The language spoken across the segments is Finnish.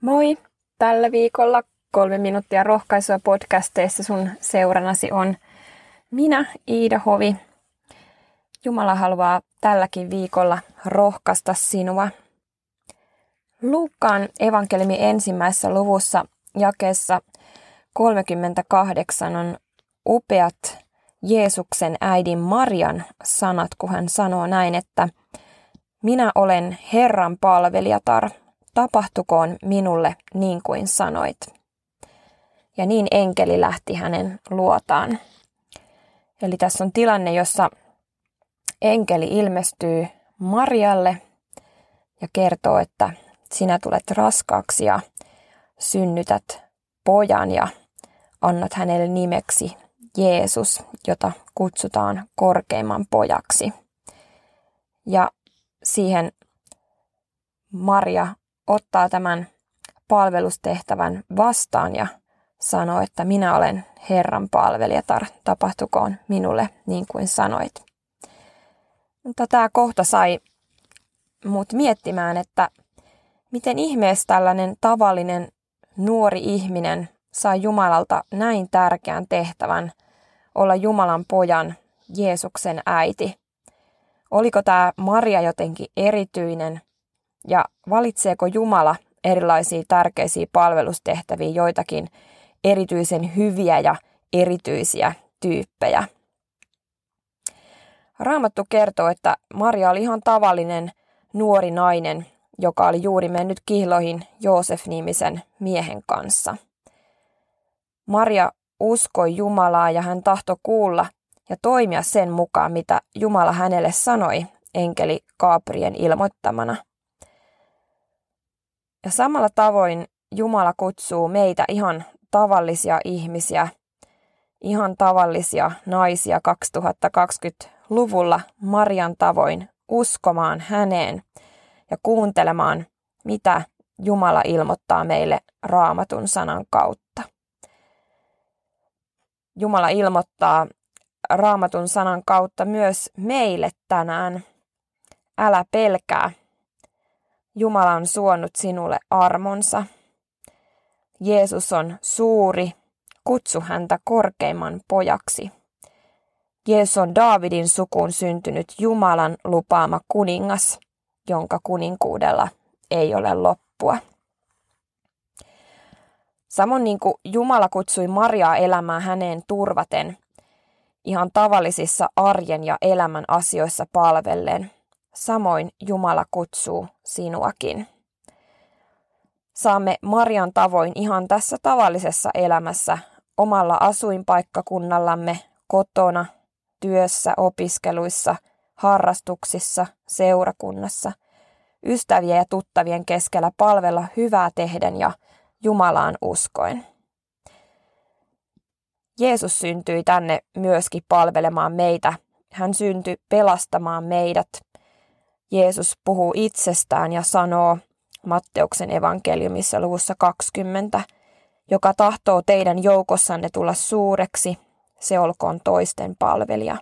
Moi! Tällä viikolla kolme minuuttia rohkaisua podcasteissa sun seuranasi on minä, Iida Hovi. Jumala haluaa tälläkin viikolla rohkaista sinua. Luukkaan evankeliumi ensimmäisessä luvussa jakeessa 38 on upeat Jeesuksen äidin Marian sanat, kun hän sanoo näin, että minä olen Herran palvelijatar, tapahtukoon minulle niin kuin sanoit. Ja niin enkeli lähti hänen luotaan. Eli tässä on tilanne, jossa enkeli ilmestyy Marialle ja kertoo, että sinä tulet raskaaksi ja synnytät pojan ja annat hänelle nimeksi Jeesus, jota kutsutaan korkeimman pojaksi. Ja siihen Maria ottaa tämän palvelustehtävän vastaan ja sanoo, että minä olen Herran palvelijatar, tapahtukoon minulle niin kuin sanoit. Mutta tämä kohta sai mut miettimään, että miten ihmeessä tällainen tavallinen nuori ihminen saa Jumalalta näin tärkeän tehtävän olla Jumalan pojan, Jeesuksen äiti. Oliko tämä Maria jotenkin erityinen ja valitseeko Jumala erilaisia tärkeisiä palvelustehtäviä joitakin erityisen hyviä ja erityisiä tyyppejä. Raamattu kertoo, että Maria oli ihan tavallinen nuori nainen, joka oli juuri mennyt kihloihin Joosef-nimisen miehen kanssa. Maria uskoi Jumalaa ja hän tahto kuulla ja toimia sen mukaan, mitä Jumala hänelle sanoi enkeli Gabriel ilmoittamana – ja samalla tavoin Jumala kutsuu meitä ihan tavallisia ihmisiä, ihan tavallisia naisia 2020-luvulla Marian tavoin uskomaan häneen ja kuuntelemaan, mitä Jumala ilmoittaa meille raamatun sanan kautta. Jumala ilmoittaa raamatun sanan kautta myös meille tänään. Älä pelkää, Jumala on suonut sinulle armonsa. Jeesus on suuri, kutsu häntä korkeimman pojaksi. Jeesus on Daavidin sukuun syntynyt Jumalan lupaama kuningas, jonka kuninkuudella ei ole loppua. Samoin niin kuin Jumala kutsui Mariaa elämään häneen turvaten, ihan tavallisissa arjen ja elämän asioissa palvellen – samoin Jumala kutsuu sinuakin. Saamme Marian tavoin ihan tässä tavallisessa elämässä omalla asuinpaikkakunnallamme, kotona, työssä, opiskeluissa, harrastuksissa, seurakunnassa, ystävien ja tuttavien keskellä palvella hyvää tehden ja Jumalaan uskoen. Jeesus syntyi tänne myöskin palvelemaan meitä. Hän syntyi pelastamaan meidät Jeesus puhuu itsestään ja sanoo Matteuksen evankeliumissa luvussa 20, joka tahtoo teidän joukossanne tulla suureksi, se olkoon toisten palvelija.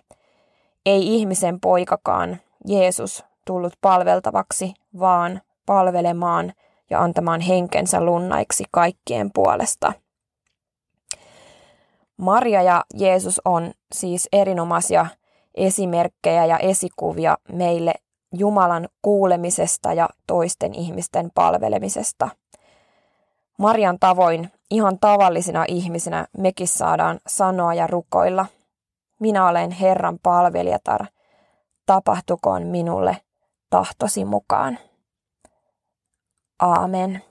Ei ihmisen poikakaan, Jeesus, tullut palveltavaksi, vaan palvelemaan ja antamaan henkensä lunnaiksi kaikkien puolesta. Maria ja Jeesus on siis erinomaisia esimerkkejä ja esikuvia meille Jumalan kuulemisesta ja toisten ihmisten palvelemisesta. Marian tavoin ihan tavallisina ihmisinä mekin saadaan sanoa ja rukoilla. Minä olen Herran palvelijatar. Tapahtukoon minulle tahtosi mukaan. Aamen.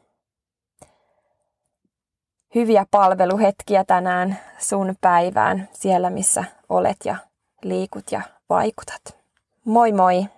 Hyviä palveluhetkiä tänään sun päivään siellä, missä olet ja liikut ja vaikutat. Moi moi!